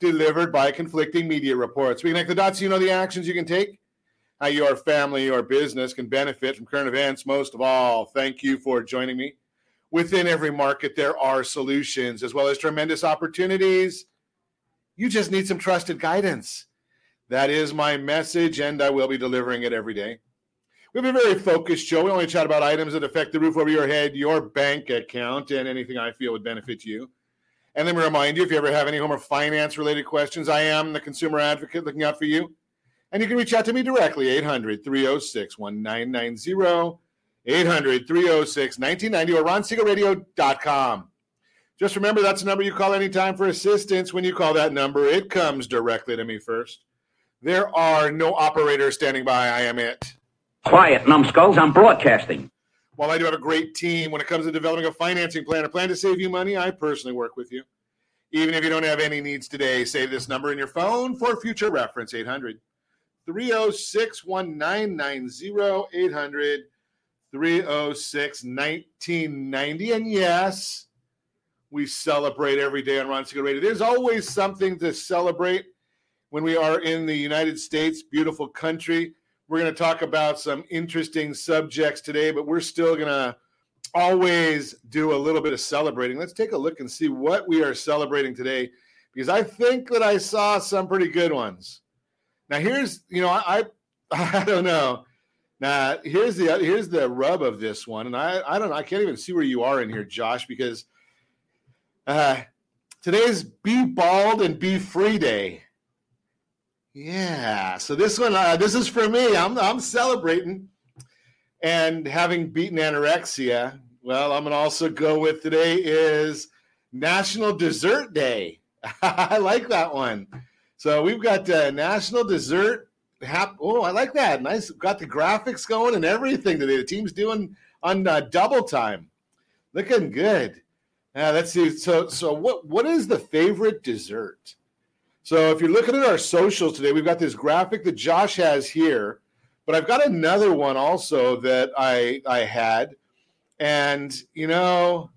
delivered by conflicting media reports. We connect the dots, so you know the actions you can take, how your family or business can benefit from current events. Most of all, thank you for joining me. Within every market, there are solutions as well as tremendous opportunities. You just need some trusted guidance. That is my message, and I will be delivering it every day. We have a very focused show. We only chat about items that affect the roof over your head, your bank account, and anything I feel would benefit you. And let me remind you if you ever have any home or finance related questions, I am the consumer advocate looking out for you. And you can reach out to me directly, 800 306 1990, 800 306 1990, or ronsiegelradio.com. Just remember that's the number you call anytime for assistance. When you call that number, it comes directly to me first. There are no operators standing by. I am it. Quiet, numbskulls. I'm broadcasting. While I do have a great team when it comes to developing a financing plan, a plan to save you money, I personally work with you. Even if you don't have any needs today, save this number in your phone for future reference 800 306 1990 800 306 1990. And yes, we celebrate every day on Ron Siegel Radio. There's always something to celebrate when we are in the United States, beautiful country. We're going to talk about some interesting subjects today, but we're still going to always do a little bit of celebrating. Let's take a look and see what we are celebrating today because I think that I saw some pretty good ones. Now here's, you know, I I don't know. Now here's the here's the rub of this one, and I I don't know. I can't even see where you are in here, Josh, because uh, today's Be Bald and Be Free Day. Yeah, so this one, uh, this is for me. I'm I'm celebrating, and having beaten anorexia. Well, I'm gonna also go with today is National Dessert Day. I like that one. So we've got uh, National Dessert. Hap- oh, I like that. Nice. Got the graphics going and everything today. The team's doing on uh, double time. Looking good. Yeah, let's see. So, so what? What is the favorite dessert? So if you're looking at our socials today, we've got this graphic that Josh has here, but I've got another one also that I I had, and you know,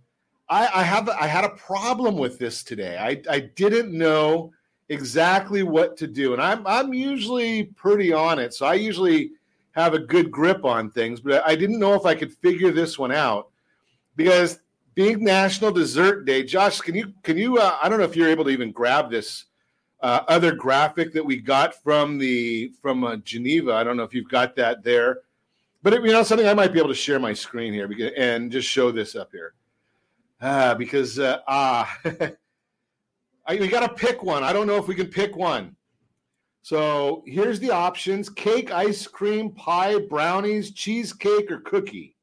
I, I have I had a problem with this today. I I didn't know exactly what to do, and I'm I'm usually pretty on it, so I usually have a good grip on things, but I didn't know if I could figure this one out because being National Dessert Day, Josh, can you can you? Uh, I don't know if you're able to even grab this uh, other graphic that we got from the from uh, Geneva. I don't know if you've got that there, but it, you know something I might be able to share my screen here because, and just show this up here uh, because uh, ah, I, we got to pick one. I don't know if we can pick one. So here's the options: cake, ice cream, pie, brownies, cheesecake, or cookie.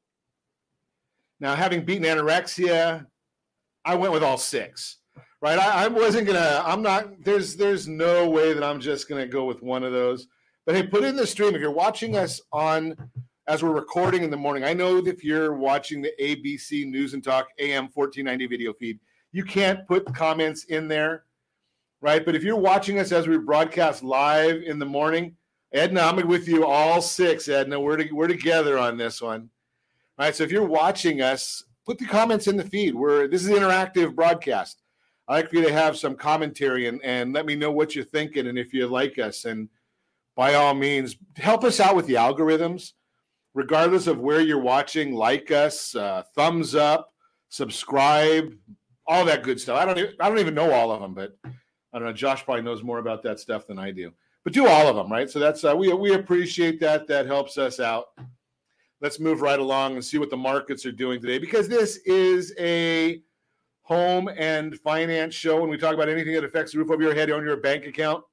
Now, having beaten anorexia, I went with all six right? I, I, wasn't gonna. I'm not. There's there's no way that I'm just gonna go with one of those. But hey, put in the stream if you're watching us on as we're recording in the morning. I know if you're watching the ABC News and Talk AM 1490 video feed, you can't put comments in there, right? But if you're watching us as we broadcast live in the morning, Edna, I'm with you all six. Edna, we're to, we're together on this one. All right. So if you're watching us, put the comments in the feed. We're this is interactive broadcast. I like for you to have some commentary and, and let me know what you're thinking and if you like us. And by all means, help us out with the algorithms. Regardless of where you're watching, like us, uh, thumbs up, subscribe, all that good stuff. I don't even, I don't even know all of them, but I don't know. Josh probably knows more about that stuff than I do. But do all of them, right? So that's uh, we we appreciate that. That helps us out. Let's move right along and see what the markets are doing today because this is a home and finance show when we talk about anything that affects the roof over your head on your bank account.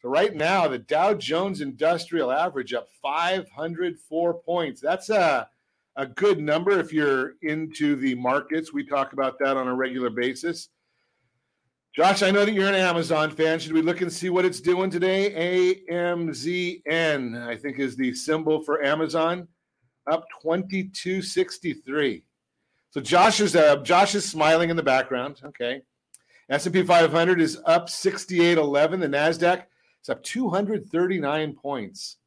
So right now, the Dow Jones Industrial Average up 504 points. That's a a good number if you're into the markets. We talk about that on a regular basis. Josh, I know that you're an Amazon fan. Should we look and see what it's doing today? AMZN, I think, is the symbol for Amazon, up 2263. So Josh is uh, Josh is smiling in the background. Okay. S&P 500 is up 68.11. The Nasdaq is up 239 points.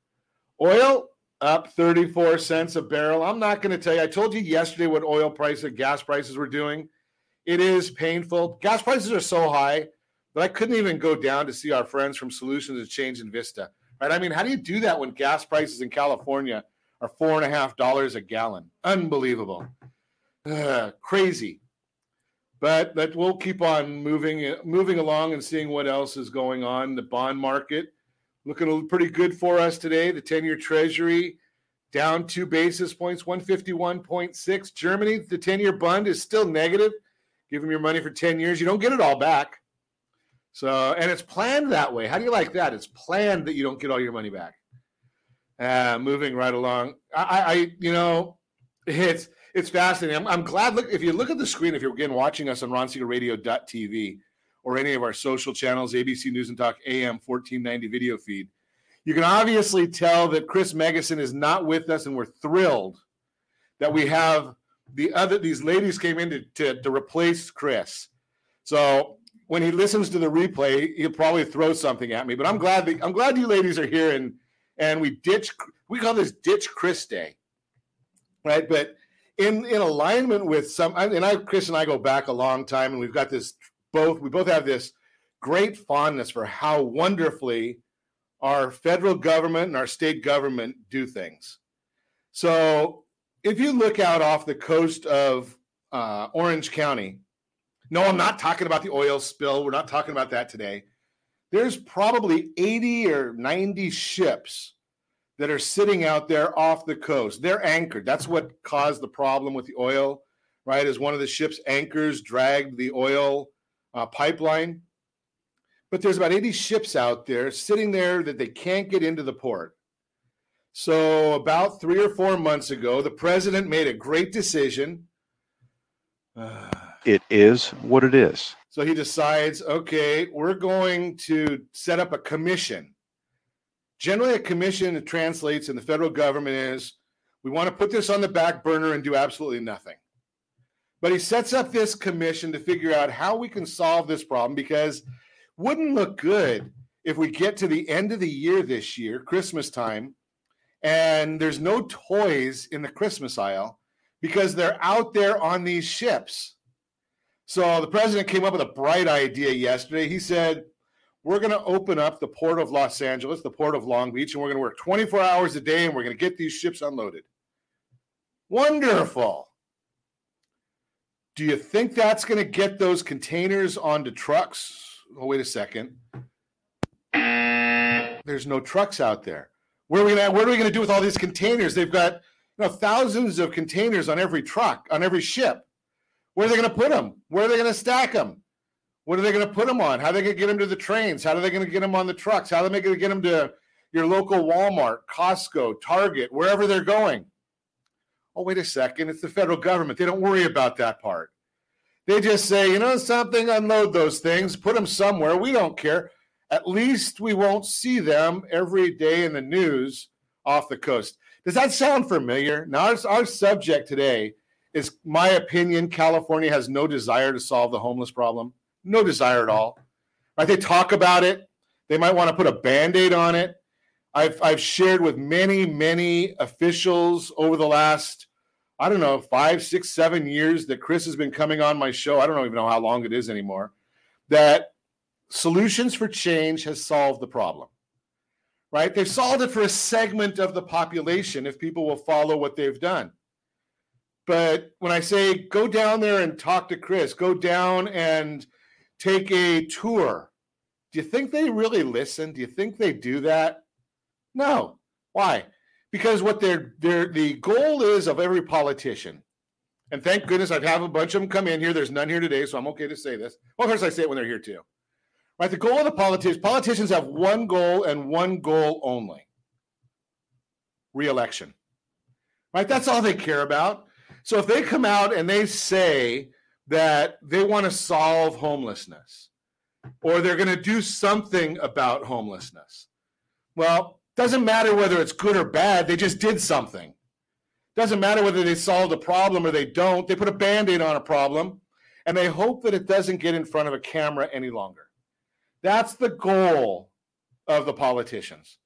Oil up 34 cents a barrel. I'm not going to tell you. I told you yesterday what oil prices, gas prices were doing. It is painful. Gas prices are so high that I couldn't even go down to see our friends from Solutions of Change in Vista. Right? I mean, how do you do that when gas prices in California are four and a half dollars a gallon? Unbelievable, uh, crazy. But that we'll keep on moving moving along and seeing what else is going on. The bond market looking pretty good for us today. The ten-year Treasury down two basis points, 151.6. Germany, the 10 year bond is still negative give them your money for 10 years. You don't get it all back. So, and it's planned that way. How do you like that? It's planned that you don't get all your money back. Uh, moving right along. I, I, you know, it's it's fascinating. I'm, I'm glad. Look, if you look at the screen, if you're again watching us on RonSiegelRadio.tv or any of our social channels, ABC News and Talk AM 1490 video feed, you can obviously tell that Chris Megison is not with us, and we're thrilled that we have the other these ladies came in to, to, to replace Chris. So when he listens to the replay, he'll probably throw something at me. But I'm glad that I'm glad you ladies are here and and we ditch we call this ditch Chris Day, right? But in in alignment with some and I Chris and I go back a long time, and we've got this both we both have this great fondness for how wonderfully our federal government and our state government do things. So if you look out off the coast of uh, Orange County, no, I'm not talking about the oil spill. We're not talking about that today. There's probably 80 or 90 ships that are sitting out there off the coast. They're anchored. That's what caused the problem with the oil, right? As one of the ship's anchors dragged the oil uh, pipeline. But there's about 80 ships out there sitting there that they can't get into the port. So, about three or four months ago, the president made a great decision. Uh, it is what it is. So he decides, okay, we're going to set up a commission. Generally, a commission that translates in the federal government is we want to put this on the back burner and do absolutely nothing. But he sets up this commission to figure out how we can solve this problem because wouldn't look good if we get to the end of the year this year, Christmas time, and there's no toys in the Christmas aisle because they're out there on these ships. So the president came up with a bright idea yesterday. He said, We're going to open up the port of Los Angeles, the port of Long Beach, and we're going to work 24 hours a day and we're going to get these ships unloaded. Wonderful. Do you think that's going to get those containers onto trucks? Oh, wait a second. There's no trucks out there. Where are we gonna, what are we going to do with all these containers? They've got you know thousands of containers on every truck, on every ship. Where are they going to put them? Where are they going to stack them? What are they going to put them on? How are they going to get them to the trains? How are they going to get them on the trucks? How are they going to get them to your local Walmart, Costco, Target, wherever they're going? Oh, wait a second. It's the federal government. They don't worry about that part. They just say, you know something, unload those things, put them somewhere. We don't care at least we won't see them every day in the news off the coast. Does that sound familiar? Now, our, our subject today is my opinion California has no desire to solve the homeless problem. No desire at all. Right? They talk about it. They might want to put a band aid on it. I've, I've shared with many, many officials over the last, I don't know, five, six, seven years that Chris has been coming on my show. I don't even know how long it is anymore. That Solutions for Change has solved the problem, right? They've solved it for a segment of the population if people will follow what they've done. But when I say go down there and talk to Chris, go down and take a tour, do you think they really listen? Do you think they do that? No. Why? Because what their their the goal is of every politician, and thank goodness I've had a bunch of them come in here. There's none here today, so I'm okay to say this. Well, of course I say it when they're here too. Right? The goal of the politicians, politicians have one goal and one goal only reelection. Right? That's all they care about. So if they come out and they say that they want to solve homelessness, or they're going to do something about homelessness. Well, doesn't matter whether it's good or bad, they just did something. Doesn't matter whether they solved a problem or they don't. They put a band aid on a problem and they hope that it doesn't get in front of a camera any longer. That's the goal of the politicians.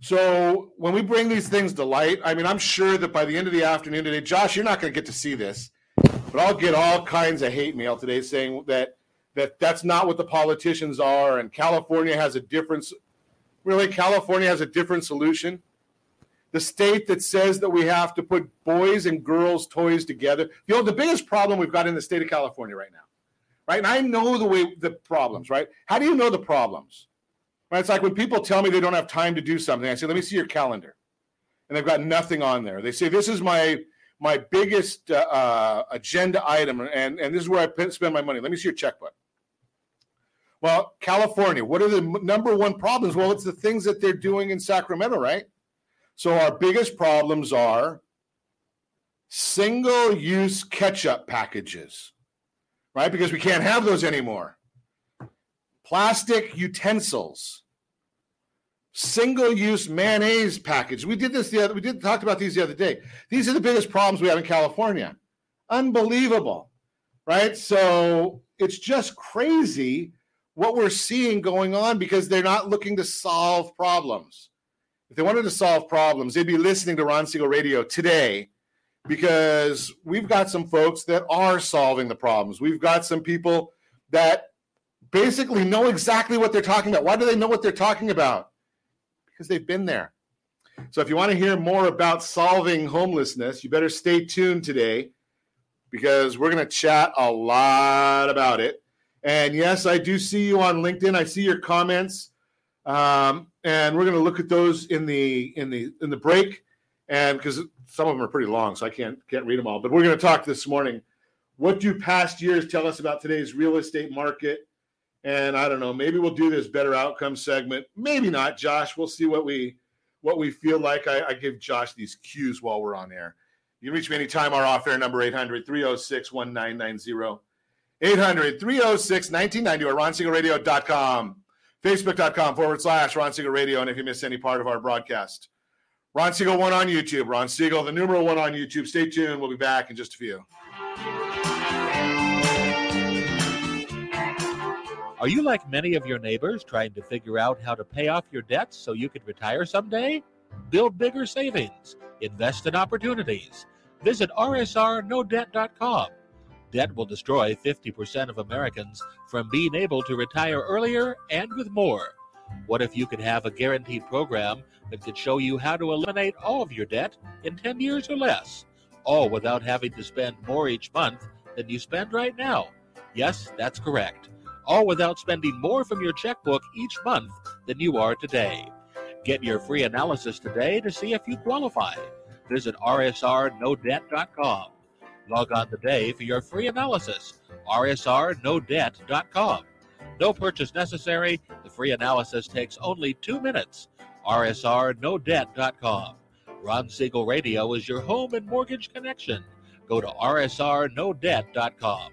So when we bring these things to light, I mean, I'm sure that by the end of the afternoon today, Josh, you're not going to get to see this, but I'll get all kinds of hate mail today saying that that that's not what the politicians are, and California has a different. Really, California has a different solution. The state that says that we have to put boys and girls' toys together. You know, the biggest problem we've got in the state of California right now, right? And I know the way the problems, right? How do you know the problems? Right? It's like when people tell me they don't have time to do something, I say, let me see your calendar. And they've got nothing on there. They say, this is my my biggest uh, uh, agenda item, and, and this is where I spend my money. Let me see your checkbook. Well, California, what are the number one problems? Well, it's the things that they're doing in Sacramento, right? So our biggest problems are single use ketchup packages, right? Because we can't have those anymore. Plastic utensils, single use mayonnaise package. We did this the other, we did talked about these the other day. These are the biggest problems we have in California. Unbelievable, right? So it's just crazy what we're seeing going on because they're not looking to solve problems. If they wanted to solve problems, they'd be listening to Ron Siegel Radio today because we've got some folks that are solving the problems. We've got some people that basically know exactly what they're talking about. Why do they know what they're talking about? Because they've been there. So if you want to hear more about solving homelessness, you better stay tuned today because we're going to chat a lot about it. And yes, I do see you on LinkedIn. I see your comments, um, and we're going to look at those in the in the in the break, and because some of them are pretty long, so I can't can't read them all. But we're going to talk this morning. What do past years tell us about today's real estate market? And I don't know, maybe we'll do this better outcome segment. Maybe not, Josh. We'll see what we what we feel like. I, I give Josh these cues while we're on air. You can reach me anytime. Our off air number 800 306 1990. 800 306 1990 or ronsiegelradio.com, facebook.com forward slash Ron Siegel Radio. And if you miss any part of our broadcast, Ron Siegel 1 on YouTube, Ron Siegel, the numeral 1 on YouTube. Stay tuned. We'll be back in just a few. Are you like many of your neighbors trying to figure out how to pay off your debts so you can retire someday? Build bigger savings, invest in opportunities. Visit rsrnodebt.com Debt will destroy 50% of Americans from being able to retire earlier and with more. What if you could have a guaranteed program that could show you how to eliminate all of your debt in 10 years or less, all without having to spend more each month than you spend right now? Yes, that's correct. All without spending more from your checkbook each month than you are today. Get your free analysis today to see if you qualify. Visit rsrnodebt.com. Log on today for your free analysis. rsrnodebt.com. No purchase necessary. The free analysis takes only two minutes. rsrnodebt.com. Ron Siegel Radio is your home and mortgage connection. Go to rsrnodebt.com.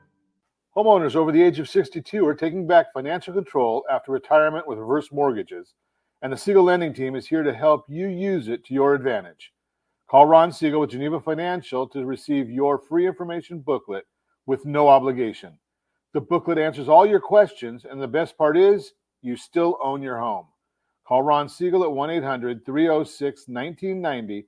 Homeowners over the age of 62 are taking back financial control after retirement with reverse mortgages, and the Siegel Lending Team is here to help you use it to your advantage. Call Ron Siegel with Geneva Financial to receive your free information booklet with no obligation. The booklet answers all your questions, and the best part is you still own your home. Call Ron Siegel at 1 800 306 1990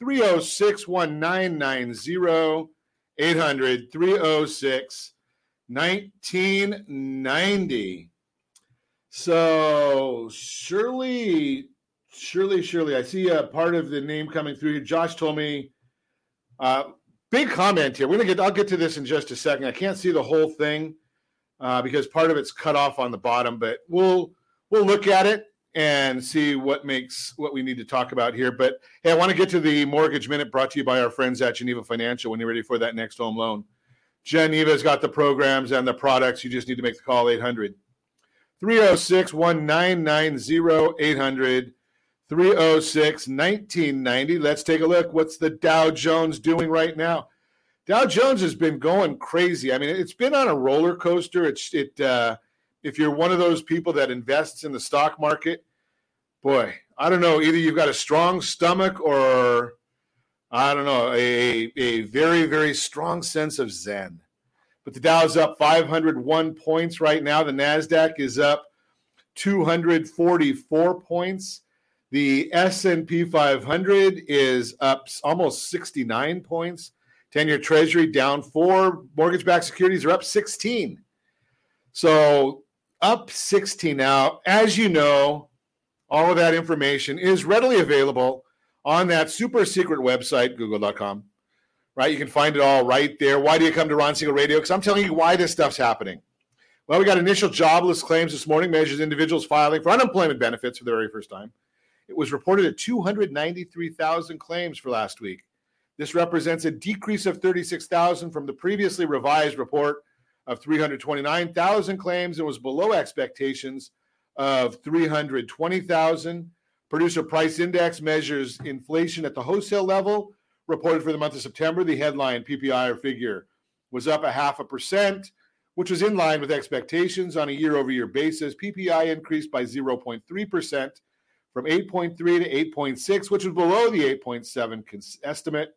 306 1990. 800 306 1990. So, Shirley, Shirley, Shirley, I see a part of the name coming through here. Josh told me, uh, big comment here. We're gonna get. I'll get to this in just a second. I can't see the whole thing uh, because part of it's cut off on the bottom, but we'll we'll look at it and see what makes what we need to talk about here. But hey, I want to get to the mortgage minute brought to you by our friends at Geneva Financial. When you're ready for that next home loan, Geneva's got the programs and the products. You just need to make the call 800 306 1990 800 306 1990. Let's take a look. What's the Dow Jones doing right now? Dow Jones has been going crazy. I mean, it's been on a roller coaster. It's it. Uh, if you're one of those people that invests in the stock market, boy, I don't know. Either you've got a strong stomach or I don't know a a very very strong sense of zen. But the Dow's up 501 points right now. The Nasdaq is up 244 points. The S&P 500 is up almost 69 points. 10-year Treasury down 4, mortgage-backed securities are up 16. So, up 16 now. As you know, all of that information is readily available on that super secret website google.com. Right? You can find it all right there. Why do you come to Ron Siegel Radio? Cuz I'm telling you why this stuff's happening. Well, we got initial jobless claims this morning measures individuals filing for unemployment benefits for the very first time. It was reported at 293,000 claims for last week. This represents a decrease of 36,000 from the previously revised report of 329,000 claims. It was below expectations of 320,000. Producer Price Index measures inflation at the wholesale level. Reported for the month of September, the headline PPI or figure was up a half a percent, which was in line with expectations on a year over year basis. PPI increased by 0.3% from 8.3 to 8.6, which was below the 8.7 estimate.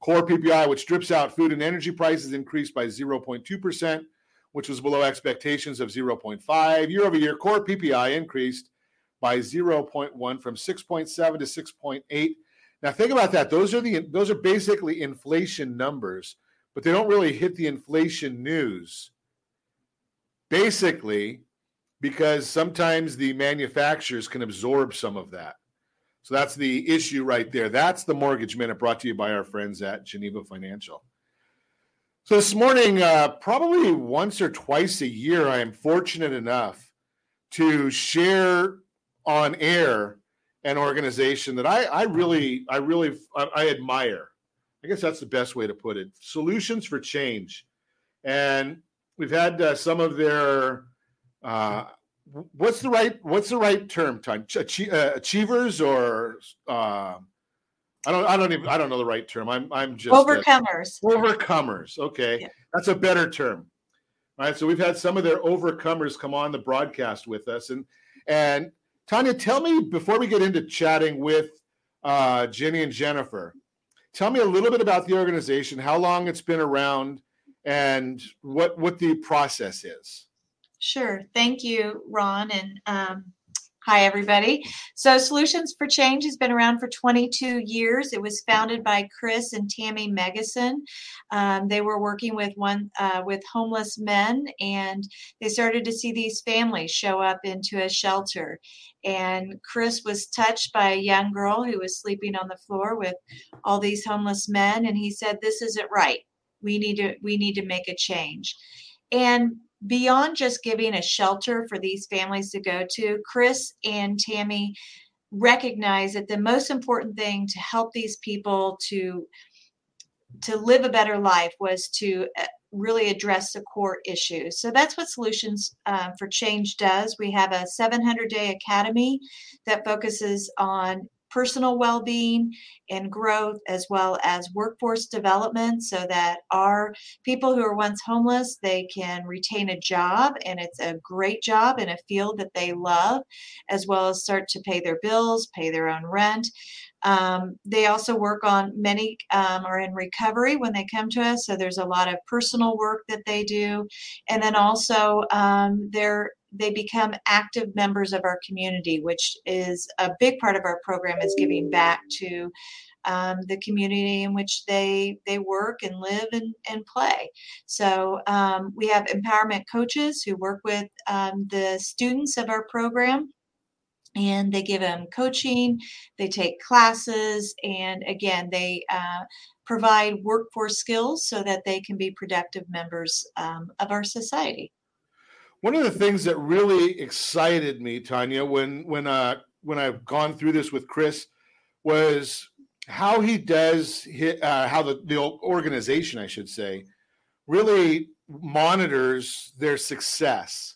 Core PPI, which strips out food and energy prices, increased by 0.2%, which was below expectations of 0.5. Year over year, core PPI increased by 0.1 from 6.7 to 6.8. Now think about that. Those are the those are basically inflation numbers, but they don't really hit the inflation news. Basically, because sometimes the manufacturers can absorb some of that. So that's the issue right there. That's the mortgage minute brought to you by our friends at Geneva Financial. So this morning, uh, probably once or twice a year, I am fortunate enough to share on air an organization that I, I really, I really, I, I admire. I guess that's the best way to put it. Solutions for Change, and we've had uh, some of their uh, what's the right what's the right term time Achie- uh, achievers or uh, I don't I don't even I don't know the right term. I'm I'm just overcomers. Uh, overcomers. Okay, yeah. that's a better term. All right. So we've had some of their overcomers come on the broadcast with us, and and Tania, tell me before we get into chatting with uh, Ginny and Jennifer, Tell me a little bit about the organization, how long it's been around, and what what the process is. Sure. Thank you, Ron, and um, Hi, everybody. So, Solutions for Change has been around for 22 years. It was founded by Chris and Tammy Megison. Um, they were working with one uh, with homeless men, and they started to see these families show up into a shelter. And Chris was touched by a young girl who was sleeping on the floor with all these homeless men, and he said, "This isn't right. We need to we need to make a change." And beyond just giving a shelter for these families to go to, Chris and Tammy recognize that the most important thing to help these people to to live a better life was to uh, really address the core issues. So that's what Solutions um, for Change does. We have a 700 day academy that focuses on personal well-being and growth as well as workforce development so that our people who are once homeless they can retain a job and it's a great job in a field that they love as well as start to pay their bills pay their own rent. Um, they also work on many um, are in recovery when they come to us so there's a lot of personal work that they do. And then also um, they're they become active members of our community, which is a big part of our program is giving back to um, the community in which they they work and live and, and play. So um, we have empowerment coaches who work with um, the students of our program. And they give them coaching, they take classes, and again, they uh, provide workforce skills so that they can be productive members um, of our society. One of the things that really excited me, Tania, when when uh when I've gone through this with Chris, was how he does hit, uh, how the the organization, I should say, really monitors their success.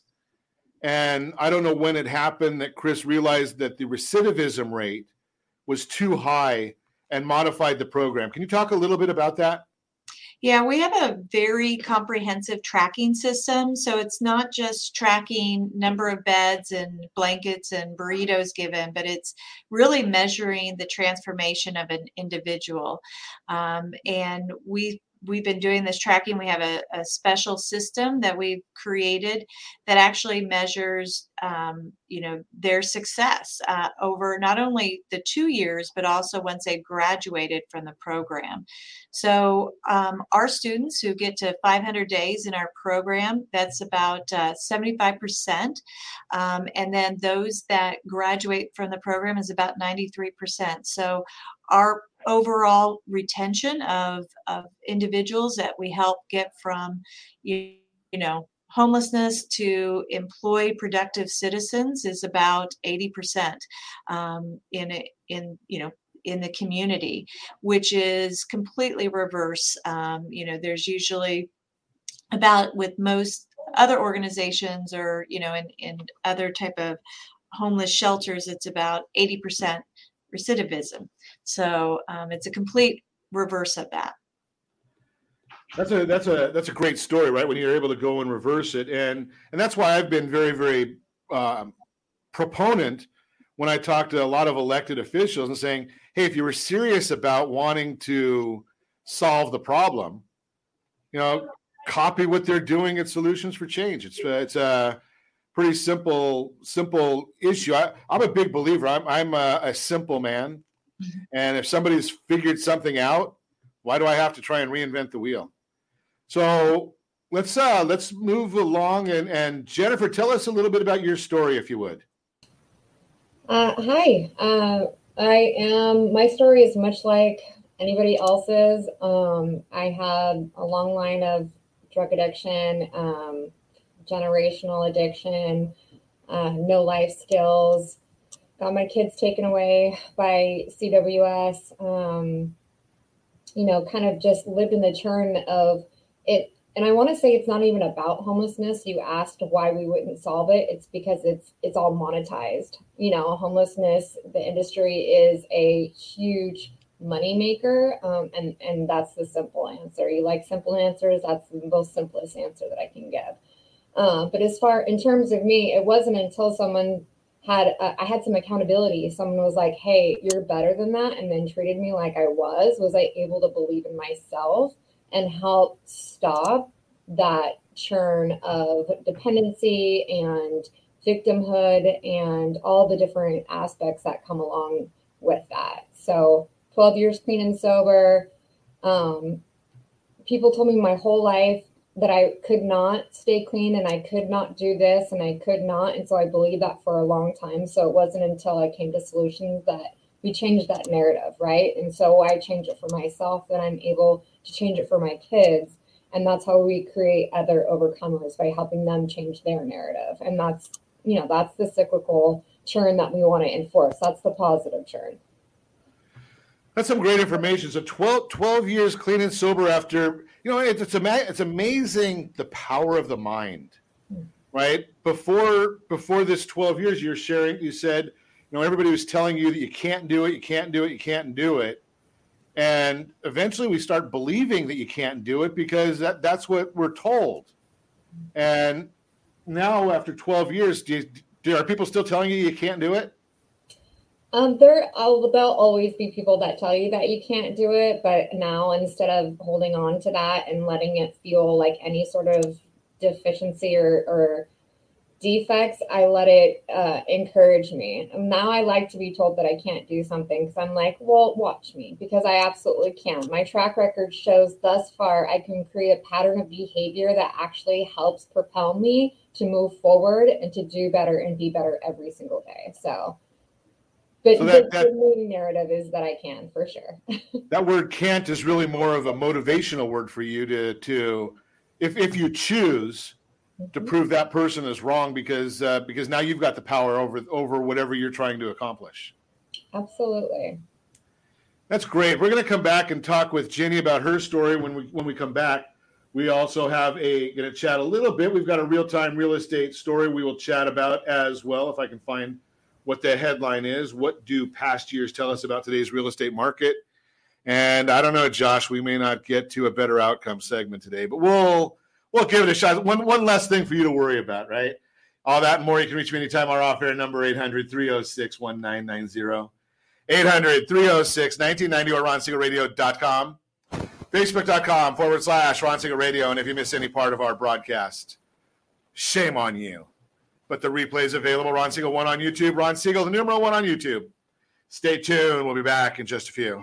And I don't know when it happened that Chris realized that the recidivism rate was too high and modified the program. Can you talk a little bit about that? Yeah, we have a very comprehensive tracking system. So it's not just tracking number of beds and blankets and burritos given, but it's really measuring the transformation of an individual. Um, and we we've been doing this tracking. We have a, a special system that we've created that actually measures, um, you know, their success uh, over not only the two years, but also once they graduated from the program. So um, our students who get to 500 days in our program, that's about uh, 75%. Um, and then those that graduate from the program is about 93%. So our overall retention of, of individuals that we help get from you, you know homelessness to employ productive citizens is about 80% um, in in you know in the community which is completely reverse um, you know there's usually about with most other organizations or you know in, in other type of homeless shelters it's about 80% recidivism so um, it's a complete reverse of that. That's a that's a that's a great story, right? When you're able to go and reverse it, and and that's why I've been very very um, proponent when I talk to a lot of elected officials and saying, hey, if you were serious about wanting to solve the problem, you know, copy what they're doing at Solutions for Change. It's it's a pretty simple simple issue. I, am a big believer. I'm I'm a, a simple man. And if somebody's figured something out, why do I have to try and reinvent the wheel? So let's uh let's move along and and Jennifer, tell us a little bit about your story, if you would. Uh, hi, uh, I am. My story is much like anybody else's. Um, I had a long line of drug addiction, um, generational addiction, uh, no life skills, got my kids taken away by CWS. Um, you know, kind of just lived in the churn of it. And I want to say it's not even about homelessness. You asked why we wouldn't solve it. It's because it's it's all monetized. You know, homelessness, the industry is a huge money maker, um, and and that's the simple answer. You like simple answers? That's the most simplest answer that I can give. Uh, but as far in terms of me, it wasn't until someone had uh, I had some accountability. Someone was like, "Hey, you're better than that," and then treated me like I was. Was I able to believe in myself and help stop that churn of dependency and victimhood and all the different aspects that come along with that. So, 12 years clean and sober. Um, people told me my whole life that I could not stay clean and I could not do this and I could not. And so I believed that for a long time. So it wasn't until I came to solutions that we changed that narrative, right? And so I change it for myself, that I'm able to change it for my kids. And that's how we create other overcomers by helping them change their narrative. And that's, you know, that's the cyclical churn that we want to enforce. That's the positive churn. That's some great information. So 12, 12 years clean and sober after, you know, it's, it's, ama- it's amazing the power of the mind, right? Before, before this 12 years, you're sharing, you said, you know, everybody was telling you that you can't do it, you can't do it, you can't do it. And eventually we start believing that you can't do it because that, that's what we're told. And now after 12 years, do, you, do are people still telling you you can't do it? Um, there, will always be people that tell you that you can't do it, but now instead of holding on to that and letting it feel like any sort of deficiency or, or defects, I let it uh, encourage me. Now I like to be told that I can't do something because I'm like, well, watch me because I absolutely can. My track record shows thus far I can create a pattern of behavior that actually helps propel me to move forward and to do better and be better every single day. So but so that, the, that, the main narrative is that I can for sure. that word can't is really more of a motivational word for you to to if if you choose mm-hmm. to prove that person is wrong because uh, because now you've got the power over over whatever you're trying to accomplish. Absolutely. That's great. We're going to come back and talk with Ginny about her story when we when we come back. We also have a going to chat a little bit. We've got a real time real estate story we will chat about as well if I can find what the headline is. What do past years tell us about today's real estate market? And I don't know, Josh, we may not get to a better outcome segment today, but we'll we'll give it a shot. One one less thing for you to worry about, right? All that and more. You can reach me anytime. Our off air number 800 306 1990. 800 306 1990 or ronsiegelradio.com. Facebook.com forward slash Ron Radio. And if you miss any part of our broadcast, shame on you but the replay is available. Ron Siegel one on YouTube. Ron Siegel, the numeral one on YouTube. Stay tuned. We'll be back in just a few.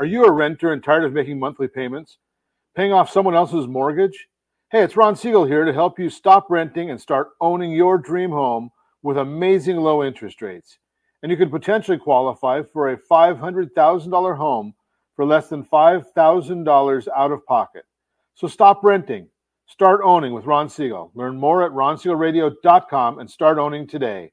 Are you a renter and tired of making monthly payments? Paying off someone else's mortgage? Hey, it's Ron Siegel here to help you stop renting and start owning your dream home with amazing low interest rates. And you could potentially qualify for a $500,000 home for less than $5,000 out of pocket. So stop renting. Start owning with Ron Siegel. Learn more at ronsiegelradio.com and start owning today.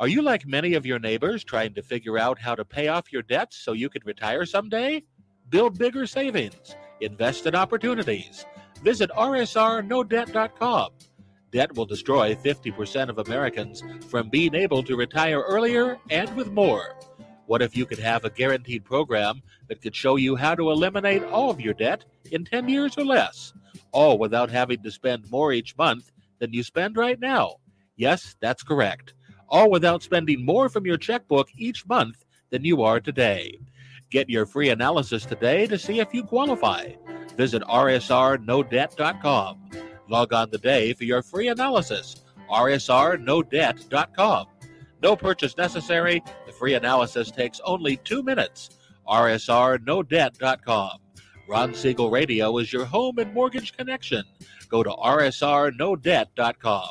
Are you like many of your neighbors trying to figure out how to pay off your debts so you can retire someday? Build bigger savings, invest in opportunities. Visit rsrnodebt.com. Debt will destroy 50% of Americans from being able to retire earlier and with more. What if you could have a guaranteed program that could show you how to eliminate all of your debt in 10 years or less, all without having to spend more each month than you spend right now? Yes, that's correct. All without spending more from your checkbook each month than you are today. Get your free analysis today to see if you qualify. Visit rsrnodebt.com. Log on today for your free analysis. rsrnodebt.com. No purchase necessary. The free analysis takes only two minutes. rsrnodebt.com. Ron Siegel Radio is your home and mortgage connection. Go to rsrnodebt.com.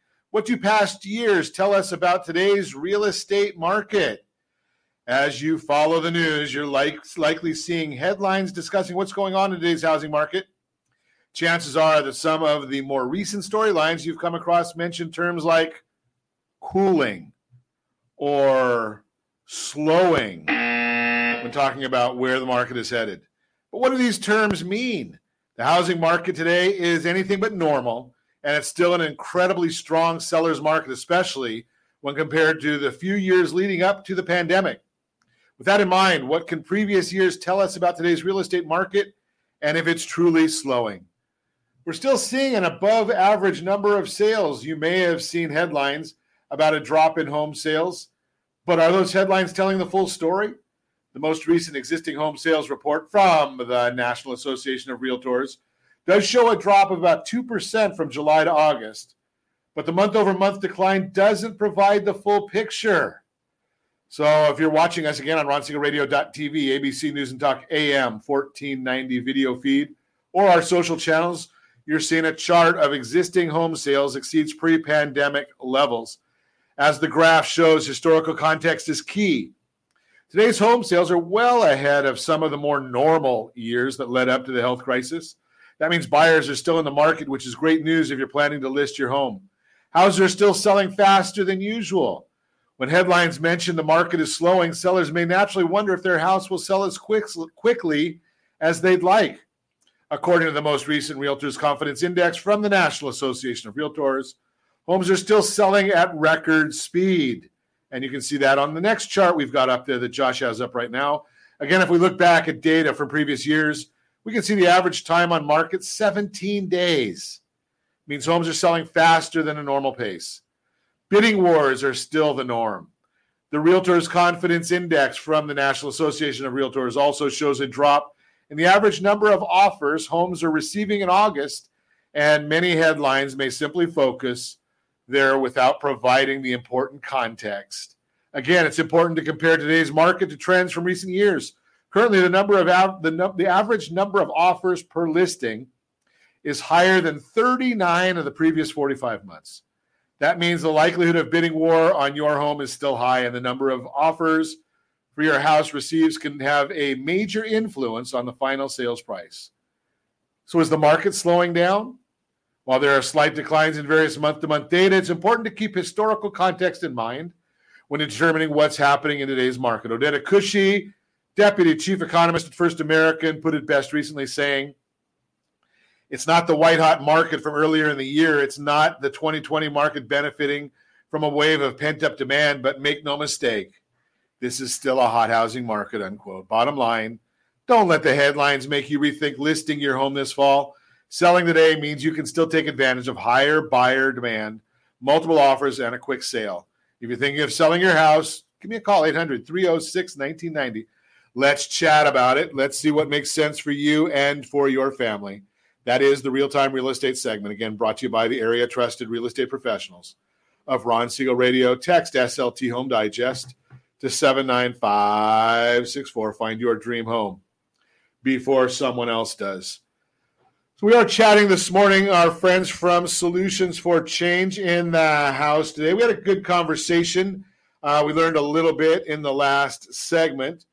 What do past years tell us about today's real estate market? As you follow the news, you're like, likely seeing headlines discussing what's going on in today's housing market. Chances are that some of the more recent storylines you've come across mention terms like cooling or slowing when talking about where the market is headed. But what do these terms mean? The housing market today is anything but normal and it's still an incredibly strong seller's market, especially when compared to the few years leading up to the pandemic. With that in mind, what can previous years tell us about today's real estate market and if it's truly slowing? We're still seeing an above average number of sales. You may have seen headlines about a drop in home sales, but are those headlines telling the full story? The most recent existing home sales report from the National Association of Realtors does show a drop of about 2% from July to August, but the month over month decline doesn't provide the full picture. So if you're watching us again on ronsiegelradio.tv, ABC News and Talk AM 1490 video feed, or our social channels, you're seeing a chart of existing home sales exceeds pre pandemic levels. As the graph shows, historical context is key. Today's home sales are well ahead of some of the more normal years that led up to the health crisis. That means buyers are still in the market, which is great news if you're planning to list your home. Houses are still selling faster than usual. When headlines mention the market is slowing, sellers may naturally wonder if their house will sell as quick, quickly as they'd like. According to the most recent Realtors Confidence Index from the National Association of Realtors, homes are still selling at record speed. And you can see that on the next chart we've got up there that Josh has up right now. Again, if we look back at data from previous years, we can see the average time on market 17 days. means homes are selling faster than a normal pace. Bidding wars are still the norm. The Realtors Confidence Index from the National Association of Realtors also shows a drop in the average number of offers homes are receiving in August, and many headlines may simply focus there without providing the important context. Again, it's important to compare today's market to trends from recent years. Currently, the number of av- the, the average number of offers per listing is higher than 39 of the previous 45 months. That means the likelihood of bidding war on your home is still high, and the number of offers for your house receives can have a major influence on the final sales price. So, is the market slowing down? While there are slight declines in various month to month data, it's important to keep historical context in mind when determining what's happening in today's market. Odeta Kushi deputy chief economist at First American put it best recently, saying, It's not the white hot market from earlier in the year. It's not the 2020 market benefiting from a wave of pent up demand, but make no mistake, this is still a hot housing market, unquote. Bottom line, don't let the headlines make you rethink listing your home this fall. Selling today means you can still take advantage of higher buyer demand, multiple offers, and a quick sale. If you're thinking of selling your house, give me a call 800 306 1990. Let's chat about it. Let's see what makes sense for you and for your family. That is the real time real estate segment. Again, brought to you by the area trusted real estate professionals of Ron Siegel Radio. Text SLT Home Digest to 79564. Find your dream home before someone else does. So we are chatting this morning, our friends from Solutions for Change in the house today. We had a good conversation. Uh, we learned a little bit in the last segment.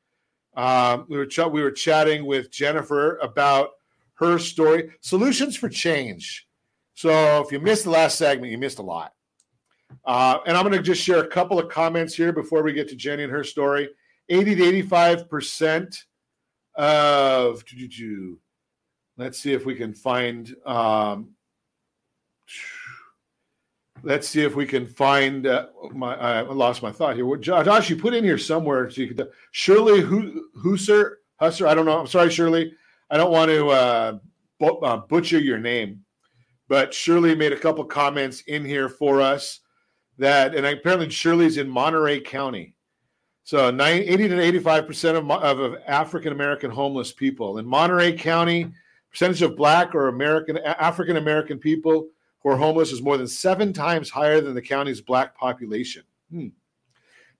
Um, we were ch- we were chatting with Jennifer about her story, Solutions for Change. So if you missed the last segment, you missed a lot. Uh, and I'm going to just share a couple of comments here before we get to Ginny and her story. 80 to 85 percent of let's see if we can find um, let's see if we can find uh, my i lost my thought here. Josh you put in here somewhere so you could shirley husser husser i don't know. I'm sorry shirley. I don't want to uh, uh, butcher your name but shirley made a couple comments in here for us that and apparently shirley's in monterey county. So 90, 80 to 85 percent of, of african american homeless people. In monterey county Percentage of Black or American African American people who are homeless is more than seven times higher than the county's Black population. Hmm.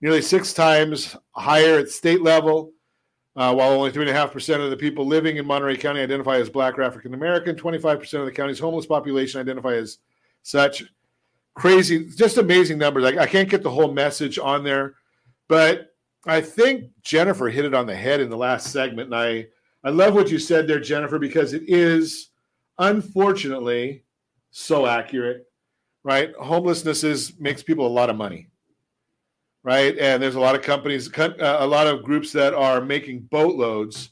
Nearly six times higher at state level. Uh, while only 3.5% of the people living in Monterey County identify as Black or African American, 25% of the county's homeless population identify as such. Crazy, just amazing numbers. I, I can't get the whole message on there, but I think Jennifer hit it on the head in the last segment, and I I love what you said there, Jennifer, because it is unfortunately so accurate, right? Homelessness is makes people a lot of money, right? And there's a lot of companies, uh, a lot of groups that are making boatloads.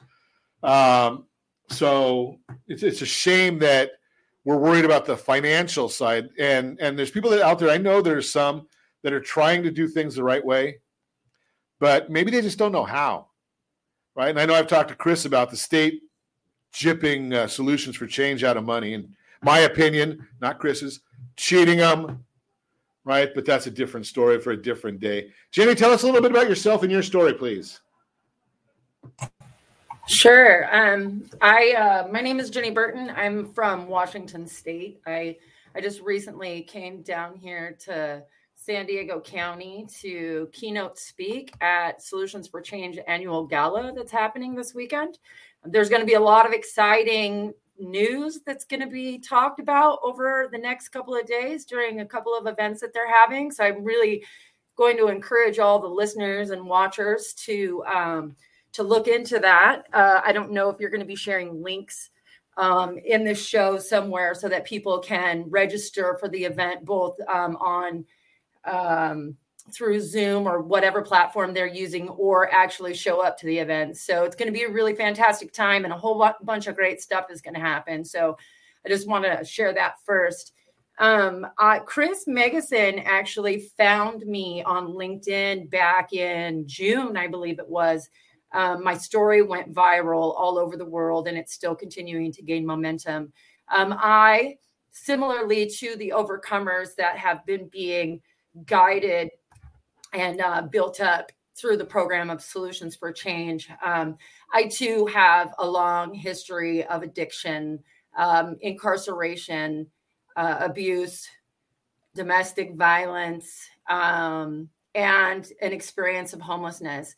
Um, so it's it's a shame that we're worried about the financial side, and and there's people that out there. I know there's some that are trying to do things the right way, but maybe they just don't know how right? And I know I've talked to Chris about the state jipping uh, solutions for change out of money. And my opinion, not Chris's, cheating them, right? But that's a different story for a different day. Ginny, tell us a little bit about yourself and your story, please. Sure. Um, I uh, my name is Ginny Burton. I'm from Washington State. I I just recently came down here to San Diego County to keynote speak at Solutions for Change annual gala that's happening this weekend. There's going to be a lot of exciting news that's going to be talked about over the next couple of days during a couple of events that they're having. So I'm really going to encourage all the listeners and watchers to um, to look into that. Uh, I don't know if you're going to be sharing links um, in this show somewhere so that people can register for the event both um, on um, through Zoom or whatever platform they're using, or actually show up to the event. So it's going to be a really fantastic time, and a whole bunch of great stuff is going to happen. So I just want to share that first. Um, uh, Chris Megison actually found me on LinkedIn back in June, I believe it was. Um, my story went viral all over the world, and it's still continuing to gain momentum. Um, I, similarly to the overcomers that have been being guided and uh, built up through the program of Solutions for Change. Um, I too have a long history of addiction, um, incarceration, uh, abuse, domestic violence, um, and an experience of homelessness.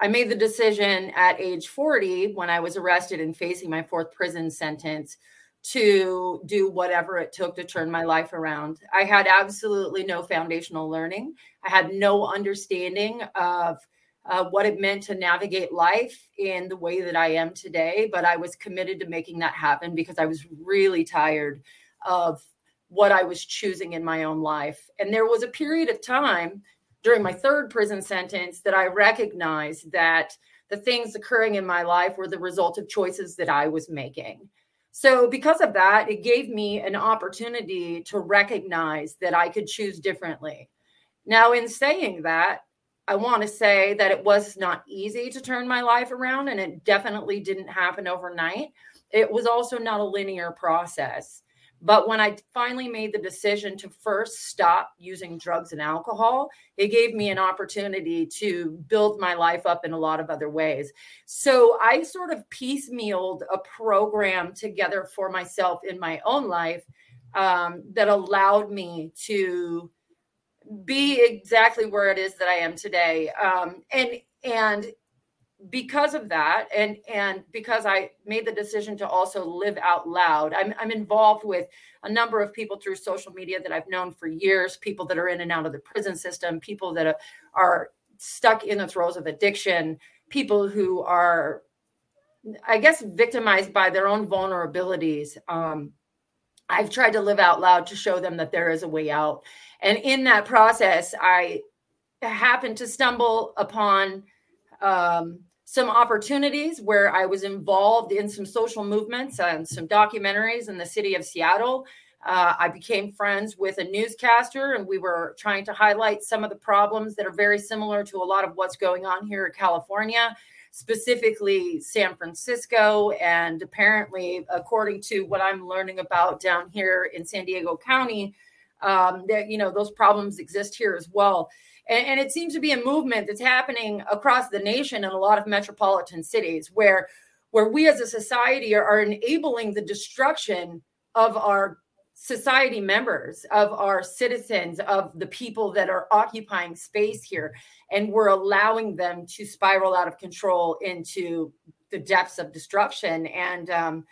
I made the decision at age 40 when I was arrested and facing my fourth prison sentence to do whatever it took to turn my life around. I had absolutely no foundational learning. I had no understanding of uh, what it meant to navigate life in the way that I am today. But I was committed to making that happen because I was really tired of what I was choosing in my own life. And there was a period of time during my third prison sentence that I recognized that the things occurring in my life were the result of choices that I was making. So, because of that, it gave me an opportunity to recognize that I could choose differently. Now, in saying that, I want to say that it was not easy to turn my life around, and it definitely didn't happen overnight. It was also not a linear process. But when I finally made the decision to first stop using drugs and alcohol, it gave me an opportunity to build my life up in a lot of other ways. So I sort of piecemealed a program together for myself in my own life um, that allowed me to be exactly where it is that I am today. Um, and and because of that and and because i made the decision to also live out loud I'm, I'm involved with a number of people through social media that i've known for years people that are in and out of the prison system people that are, stuck in the throes of addiction people who are i guess victimized by their own vulnerabilities. Um, i've tried to live out loud to show them that there is a way out. And in that process i happened to stumble upon um, some opportunities where I was involved in some social movements and some documentaries in the city of Seattle. Uh, I became friends with a newscaster, and we were trying to highlight some of the problems that are very similar to a lot of what's going on here in California, specifically San Francisco. And apparently, according to what I'm learning about down here in San Diego County, um, that you know those problems exist here as well. And, and it seems to be a movement that's happening across the nation in a lot of metropolitan cities where where we as a society are, are enabling the destruction of our society members, of our citizens, of the people that are occupying space here. And we're allowing them to spiral out of control into the depths of destruction. And um,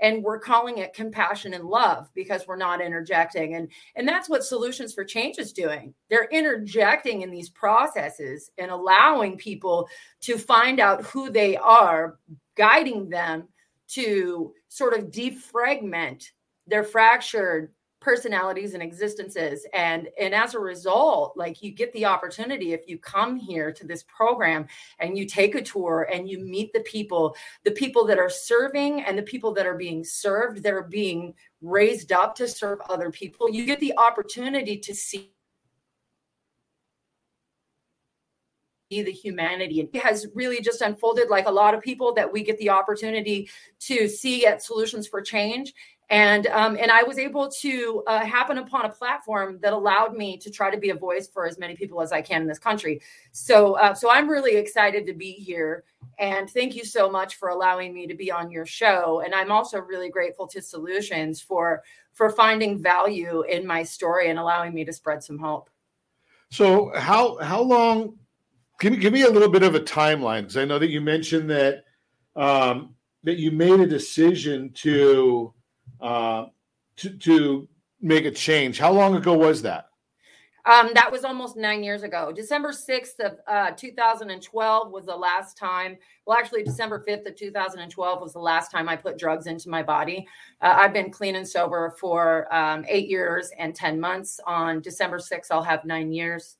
and we're calling it compassion and love because we're not interjecting. And and that's what solutions for change is doing. They're interjecting in these processes and allowing people to find out who they are guiding them to sort of defragment their fractured personalities and existences. And and as a result like you get the opportunity if you come here to this program and you take a tour and you meet the people the people that are serving and the people that are being served that are being raised up to serve other people you get the opportunity to see the humanity. It has really just unfolded like a lot of people that we get the opportunity to see at solutions for change and um, and I was able to uh, happen upon a platform that allowed me to try to be a voice for as many people as I can in this country. So uh, so I'm really excited to be here, and thank you so much for allowing me to be on your show. And I'm also really grateful to Solutions for for finding value in my story and allowing me to spread some hope. So how how long? Give me give me a little bit of a timeline because I know that you mentioned that um, that you made a decision to uh, to, to make a change. How long ago was that? Um, that was almost nine years ago. December 6th of uh, 2012 was the last time. Well, actually, December 5th of 2012 was the last time I put drugs into my body. Uh, I've been clean and sober for um, eight years and 10 months. On December 6th, I'll have nine years.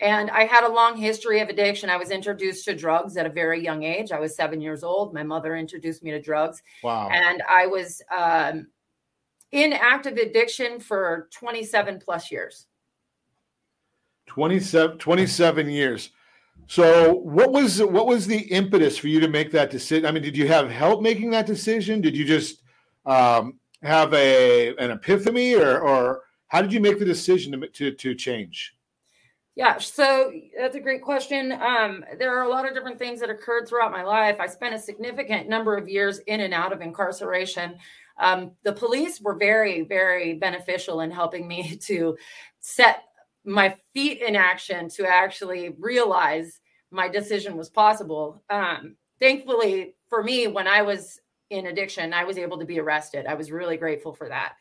And I had a long history of addiction. I was introduced to drugs at a very young age. I was seven years old. My mother introduced me to drugs. Wow. And I was um, in active addiction for 27 plus years. 27, 27 years. So what was what was the impetus for you to make that decision? I mean, did you have help making that decision? Did you just um, have a an epiphany, or or how did you make the decision to to, to change? Yeah, so that's a great question. Um, there are a lot of different things that occurred throughout my life. I spent a significant number of years in and out of incarceration. Um, the police were very, very beneficial in helping me to set my feet in action to actually realize my decision was possible. Um, thankfully, for me, when I was in addiction, I was able to be arrested. I was really grateful for that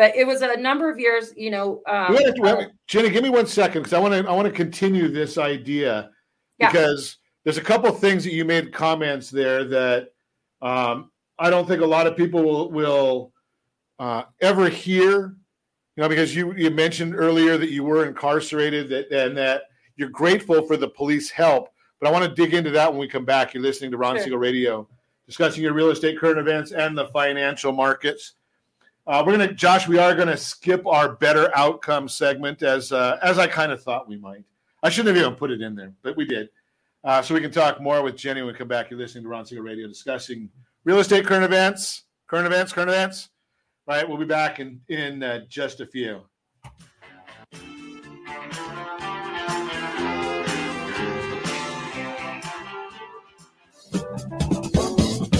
but it was a number of years you know um, wait, wait, Ginny give me one second because i want to i want to continue this idea yeah. because there's a couple of things that you made comments there that um, i don't think a lot of people will will uh, ever hear you know because you you mentioned earlier that you were incarcerated that and that you're grateful for the police help but i want to dig into that when we come back you're listening to ron sure. siegel radio discussing your real estate current events and the financial markets uh, we're gonna, Josh. We are gonna skip our better outcome segment as uh, as I kind of thought we might. I shouldn't have even put it in there, but we did. Uh, so we can talk more with Ginny when we come back. You're listening to Ron Siegel Radio discussing real estate current events, current events, current events. Right. We'll be back in in uh, just a few.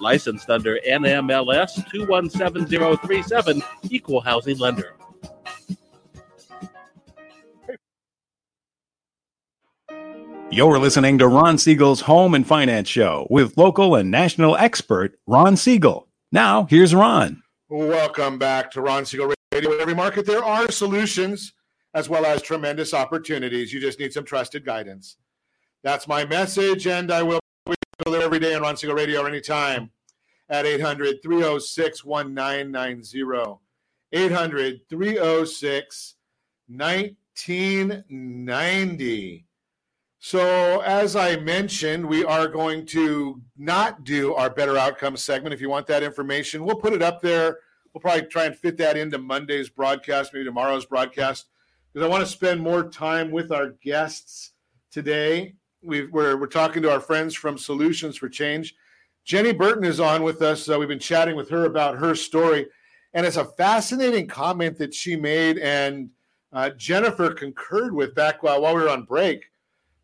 Licensed under NMLS 217037, Equal Housing Lender. You're listening to Ron Siegel's Home and Finance Show with local and national expert Ron Siegel. Now, here's Ron. Welcome back to Ron Siegel Radio. In every market, there are solutions as well as tremendous opportunities. You just need some trusted guidance. That's my message, and I will there every day on Ron Siegel Radio or anytime at 800 306 1990. 800 306 1990. So, as I mentioned, we are going to not do our better outcomes segment. If you want that information, we'll put it up there. We'll probably try and fit that into Monday's broadcast, maybe tomorrow's broadcast, because I want to spend more time with our guests today. We are we're, we're talking to our friends from Solutions for Change. Ginny Burton is on with us. Uh, we've been chatting with her about her story, and it's a fascinating comment that she made, and uh, Jennifer concurred with back while, while we were on break.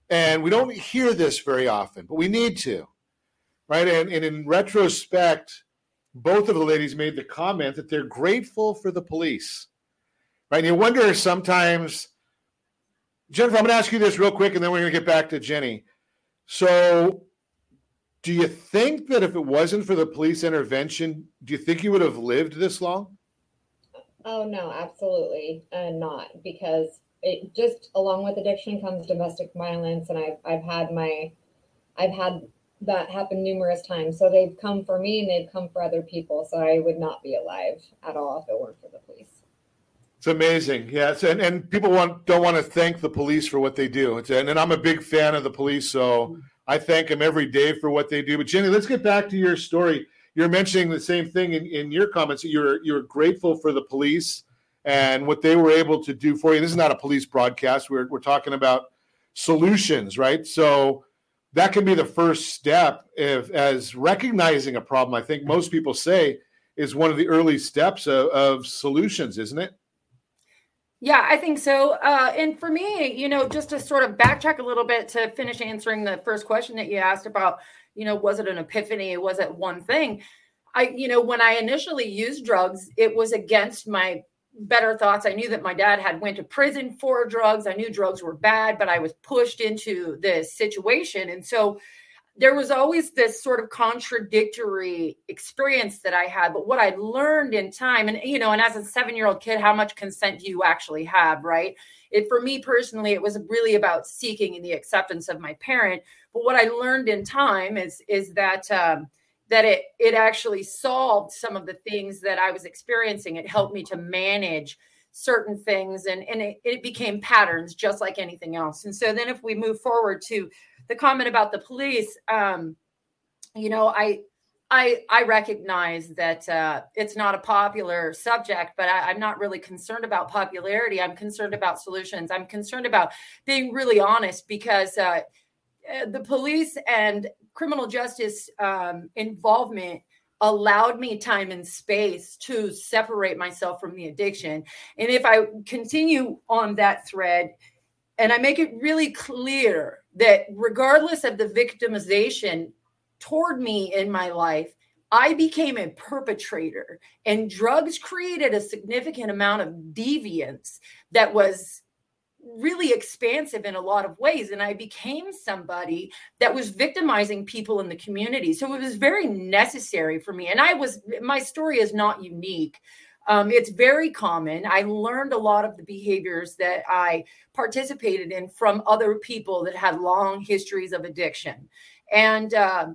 And we don't hear this very often, but we need to, right? And, and in retrospect, both of the ladies made the comment that they're grateful for the police, right? And you wonder sometimes, Jennifer, I'm going to ask you this real quick, and then we're going to get back to Ginny. So, do you think that if it wasn't for the police intervention, do you think you would have lived this long? Oh no, absolutely uh, not. Because it just along with addiction comes domestic violence, and I've I've had my I've had that happen numerous times. So they've come for me, and they've come for other people. So I would not be alive at all if it weren't for the. It's amazing, yes, and and people want don't want to thank the police for what they do. It's, and, and I'm a big fan of the police, so mm-hmm. I thank them every day for what they do. But Ginny, let's get back to your story. You're mentioning the same thing in, in your comments. You're you're grateful for the police and what they were able to do for you. This is not a police broadcast. We're, we're talking about solutions, right? So that can be the first step if, as recognizing a problem. I think most people say is one of the early steps of, of solutions, isn't it? Yeah, I think so. Uh, and for me, you know, just to sort of backtrack a little bit to finish answering the first question that you asked about, you know, was it an epiphany? Was it one thing? I, you know, when I initially used drugs, it was against my better thoughts. I knew that my dad had went to prison for drugs. I knew drugs were bad, but I was pushed into this situation. And so there was always this sort of contradictory experience that I had. But what I learned in time, and you know, and as a seven-year-old kid, how much consent do you actually have, right? It for me personally, it was really about seeking the acceptance of my parent. But what I learned in time is is that um, that it it actually solved some of the things that I was experiencing. It helped me to manage certain things and and it, it became patterns just like anything else. And so then if we move forward to the comment about the police, um, you know, I I I recognize that uh, it's not a popular subject, but I, am not really concerned about popularity. I'm concerned about solutions. I'm concerned about being really honest because uh, uh the police and criminal justice um, involvement allowed me time and space to separate myself from the addiction. And if I continue on that thread and I make it really clear that regardless of the victimization toward me in my life, I became a perpetrator, and drugs created a significant amount of deviance that was really expansive in a lot of ways. And i became somebody that was victimizing people in the community. So it was very necessary for me. And i was my story is not unique Um, it's very common. I learned a lot of the behaviors that I participated in from other people that had long histories of addiction. And uh,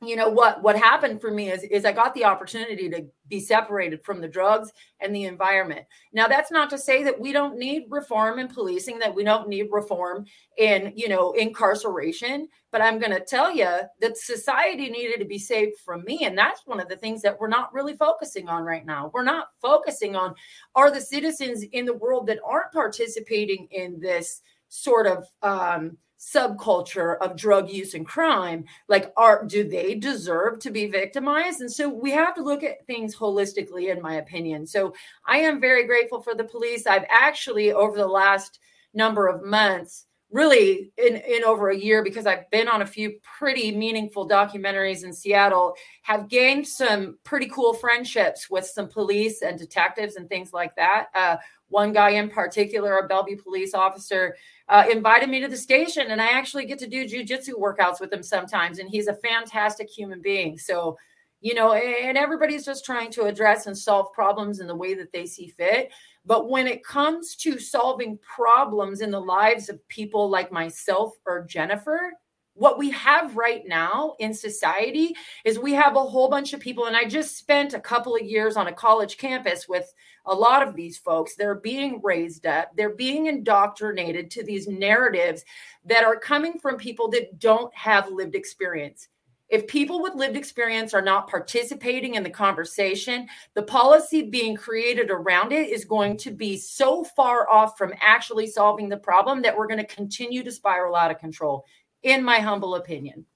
you know what what happened for me is is I got the opportunity to be separated from the drugs and the environment. Now that's not to say that we don't need reform in policing that we don't need reform in you know incarceration, but I'm going to tell you that society needed to be saved from me and that's one of the things that we're not really focusing on right now. We're not focusing on are the citizens in the world that aren't participating in this sort of um subculture of drug use and crime like are do they deserve to be victimized? And so we have to look at things holistically in my opinion. So i am very grateful for the police. I've actually over the last number of months really in, in over a year because I've been on a few pretty meaningful documentaries in Seattle, have gained some pretty cool friendships with some police and detectives and things like that. Uh, one guy in particular, a Bellevue police officer, uh, invited me to the station, and I actually get to do jujitsu workouts with him sometimes. And he's a fantastic human being. So, you know, and everybody's just trying to address and solve problems in the way that they see fit. But when it comes to solving problems in the lives of people like myself or Jennifer, what we have right now in society is we have a whole bunch of people and i just spent a couple of years on a college campus with a lot of these folks. They're being raised up. They're being indoctrinated to these narratives that are coming from people that don't have lived experience. If people with lived experience are not participating in the conversation, the policy being created around it is going to be so far off from actually solving the problem that we're going to continue to spiral out of control in my humble opinion.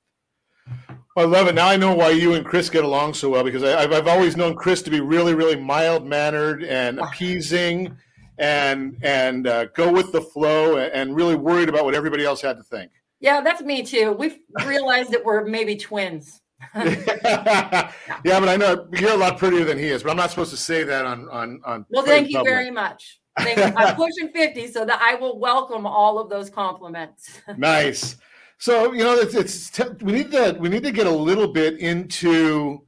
I love it. Now I know why you and Chris get along so well because I, have always known Chris to be really, really mild mannered and appeasing, and and uh, go with the flow, and really worried about what everybody else had to think. Yeah, that's me too. We've realized that we're maybe twins. yeah, but I know you're a lot prettier than he is. But I'm not supposed to say that on on on. Well, thank you public. very much. I'm pushing 50, so that I will welcome all of those compliments. nice. So you know, it's, it's t- we need to we need to get a little bit into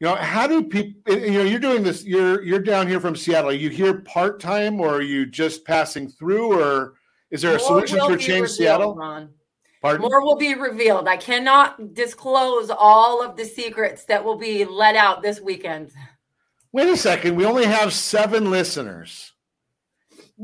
you know how do people you know you're doing this you're you're down here from Seattle. Are you here part time or are you just passing through or is there a More solution for change revealed, Seattle? Ron. Pardon? More will be revealed. I cannot disclose all of the secrets that will be let out this weekend. Wait a second. We only have seven listeners.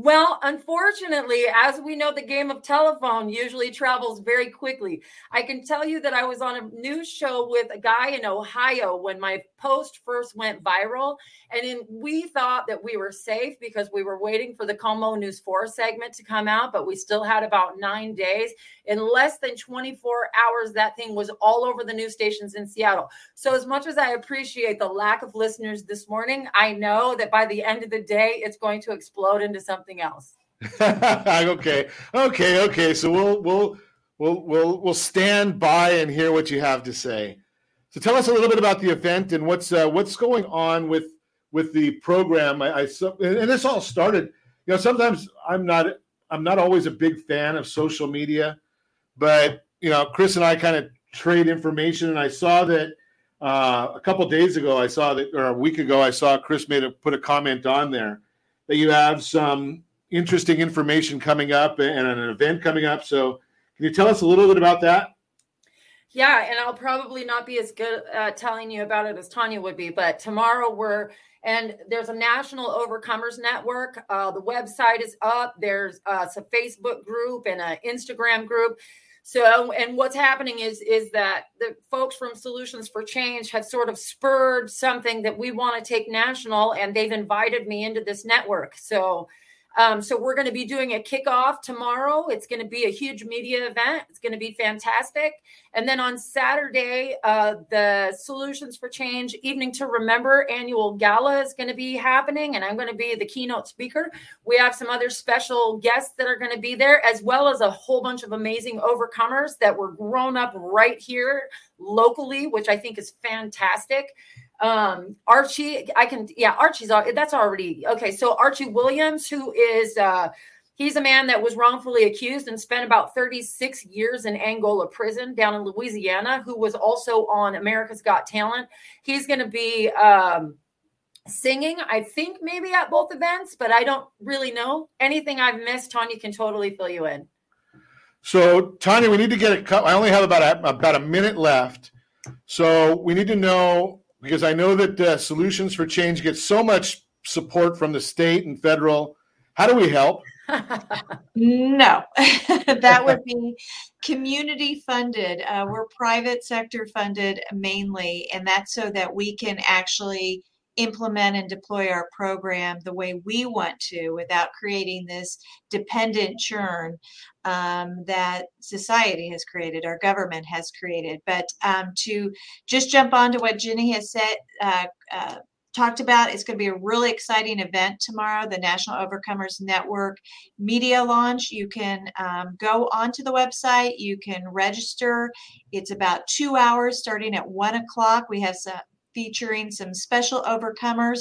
Well, unfortunately, as we know, the game of telephone usually travels very quickly. I can tell you that I was on a news show with a guy in Ohio when my post first went viral. And in, we thought that we were safe because we were waiting for the KOMO News 4 segment to come out, but we still had about nine days. In less than 24 hours, that thing was all over the news stations in Seattle. So, as much as I appreciate the lack of listeners this morning, I know that by the end of the day, it's going to explode into something something else. okay, okay, okay. So we'll we'll we'll we'll we'll stand by and hear what you have to say. So tell us a little bit about the event and what's uh, what's going on with with the program. I, I and this all started. You know, sometimes I'm not I'm not always a big fan of social media, but you know, Chris and I kind of trade information, and I saw that uh, a couple days ago, I saw that, or a week ago, I saw Chris made a put a comment on there that you have some interesting information coming up and an event coming up. So, can you tell us a little bit about that? Yeah, and I'll probably not be as good at telling you about it as Tania would be, but tomorrow we're and there's a national overcomers network. Uh, the website is up. There's uh, a Facebook group and an Instagram group. So, and what's happening is is that the folks from Solutions for Change have sort of spurred something that we want to take national, and they've invited me into this network. So, um, so we're going to be doing a kickoff tomorrow. It's going to be a huge media event. It's going to be fantastic. And then on Saturday, uh, the Solutions for Change Evening to Remember annual gala is going to be happening, and I'm going to be the keynote speaker. We have some other special guests that are going to be there, as well as a whole bunch of amazing overcomers that were grown up right here locally, which I think is fantastic um archie i can yeah archie's that's already okay so archie williams who is uh he's a man that was wrongfully accused and spent about 36 years in angola prison down in louisiana who was also on america's got talent he's going to be um singing, I think maybe at both events, but I don't really know. Anything I've missed, Tania can totally fill you in. So, Tania, we need to get a cut. I only have about a, about a minute left. So, we need to know because I know that uh, Solutions for Change gets so much support from the state and federal. How do we help? no, that would be community funded. Uh, we're private sector funded mainly, and that's so that we can actually implement and deploy our program the way we want to without creating this dependent churn um, that society has created, our government has created. But um, to just jump on to what Ginny has said, uh, uh, talked about, it's going to be a really exciting event tomorrow, the National Overcomers Network media launch. You can um, go onto the website, you can register. It's about two hours starting at one o'clock. We have some featuring some special overcomers.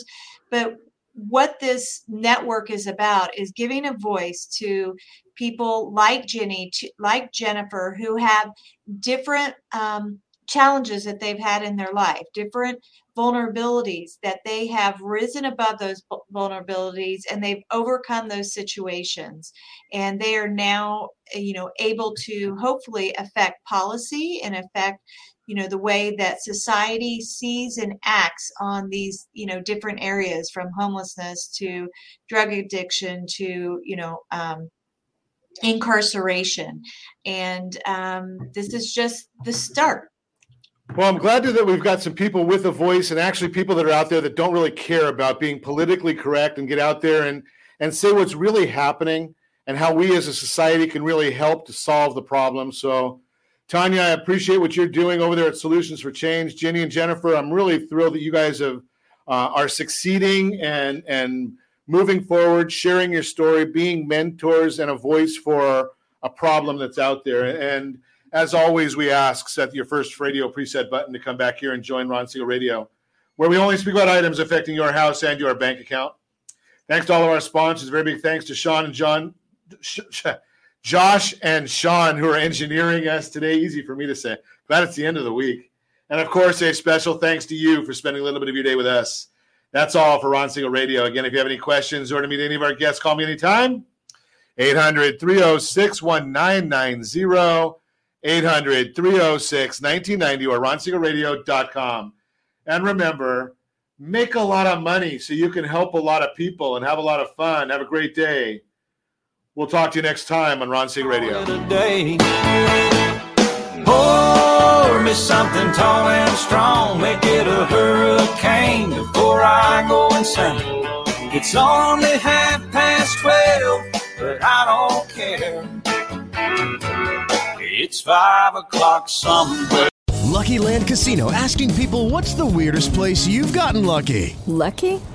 But what this network is about is giving a voice to people like Ginny, like Jennifer, who have different um, challenges that they've had in their life, different vulnerabilities that they have risen above those vulnerabilities and they've overcome those situations and they are now you know able to hopefully affect policy and affect you know the way that society sees and acts on these you know different areas from homelessness to drug addiction to you know um, incarceration and um, this is just the start well, I'm glad that we've got some people with a voice and actually people that are out there that don't really care about being politically correct and get out there and, and say what's really happening and how we as a society can really help to solve the problem. So, Tania, I appreciate what you're doing over there at Solutions for Change. Ginny and Jennifer, I'm really thrilled that you guys have uh, are succeeding and and moving forward, sharing your story, being mentors and a voice for a problem that's out there. And as always, we ask set your first radio preset button to come back here and join Ron Siegel Radio, where we only speak about items affecting your house and your bank account. Thanks to all of our sponsors. Very big thanks to Sean and John, Josh and Sean, who are engineering us today. Easy for me to say. Glad it's the end of the week. And of course, a special thanks to you for spending a little bit of your day with us. That's all for Ron Siegel Radio. Again, if you have any questions or to meet any of our guests, call me anytime. 800 306 1990. 800 306 1990 or ronsiegelradio.com. And remember, make a lot of money so you can help a lot of people and have a lot of fun. Have a great day. We'll talk to you next time on Ron Siegel Radio. Pour me something tall and strong, make it a hurricane before I go insane. It's only half past twelve, but I don't care. It's five o'clock somewhere. Lucky Land Casino asking people what's the weirdest place you've gotten lucky? Lucky?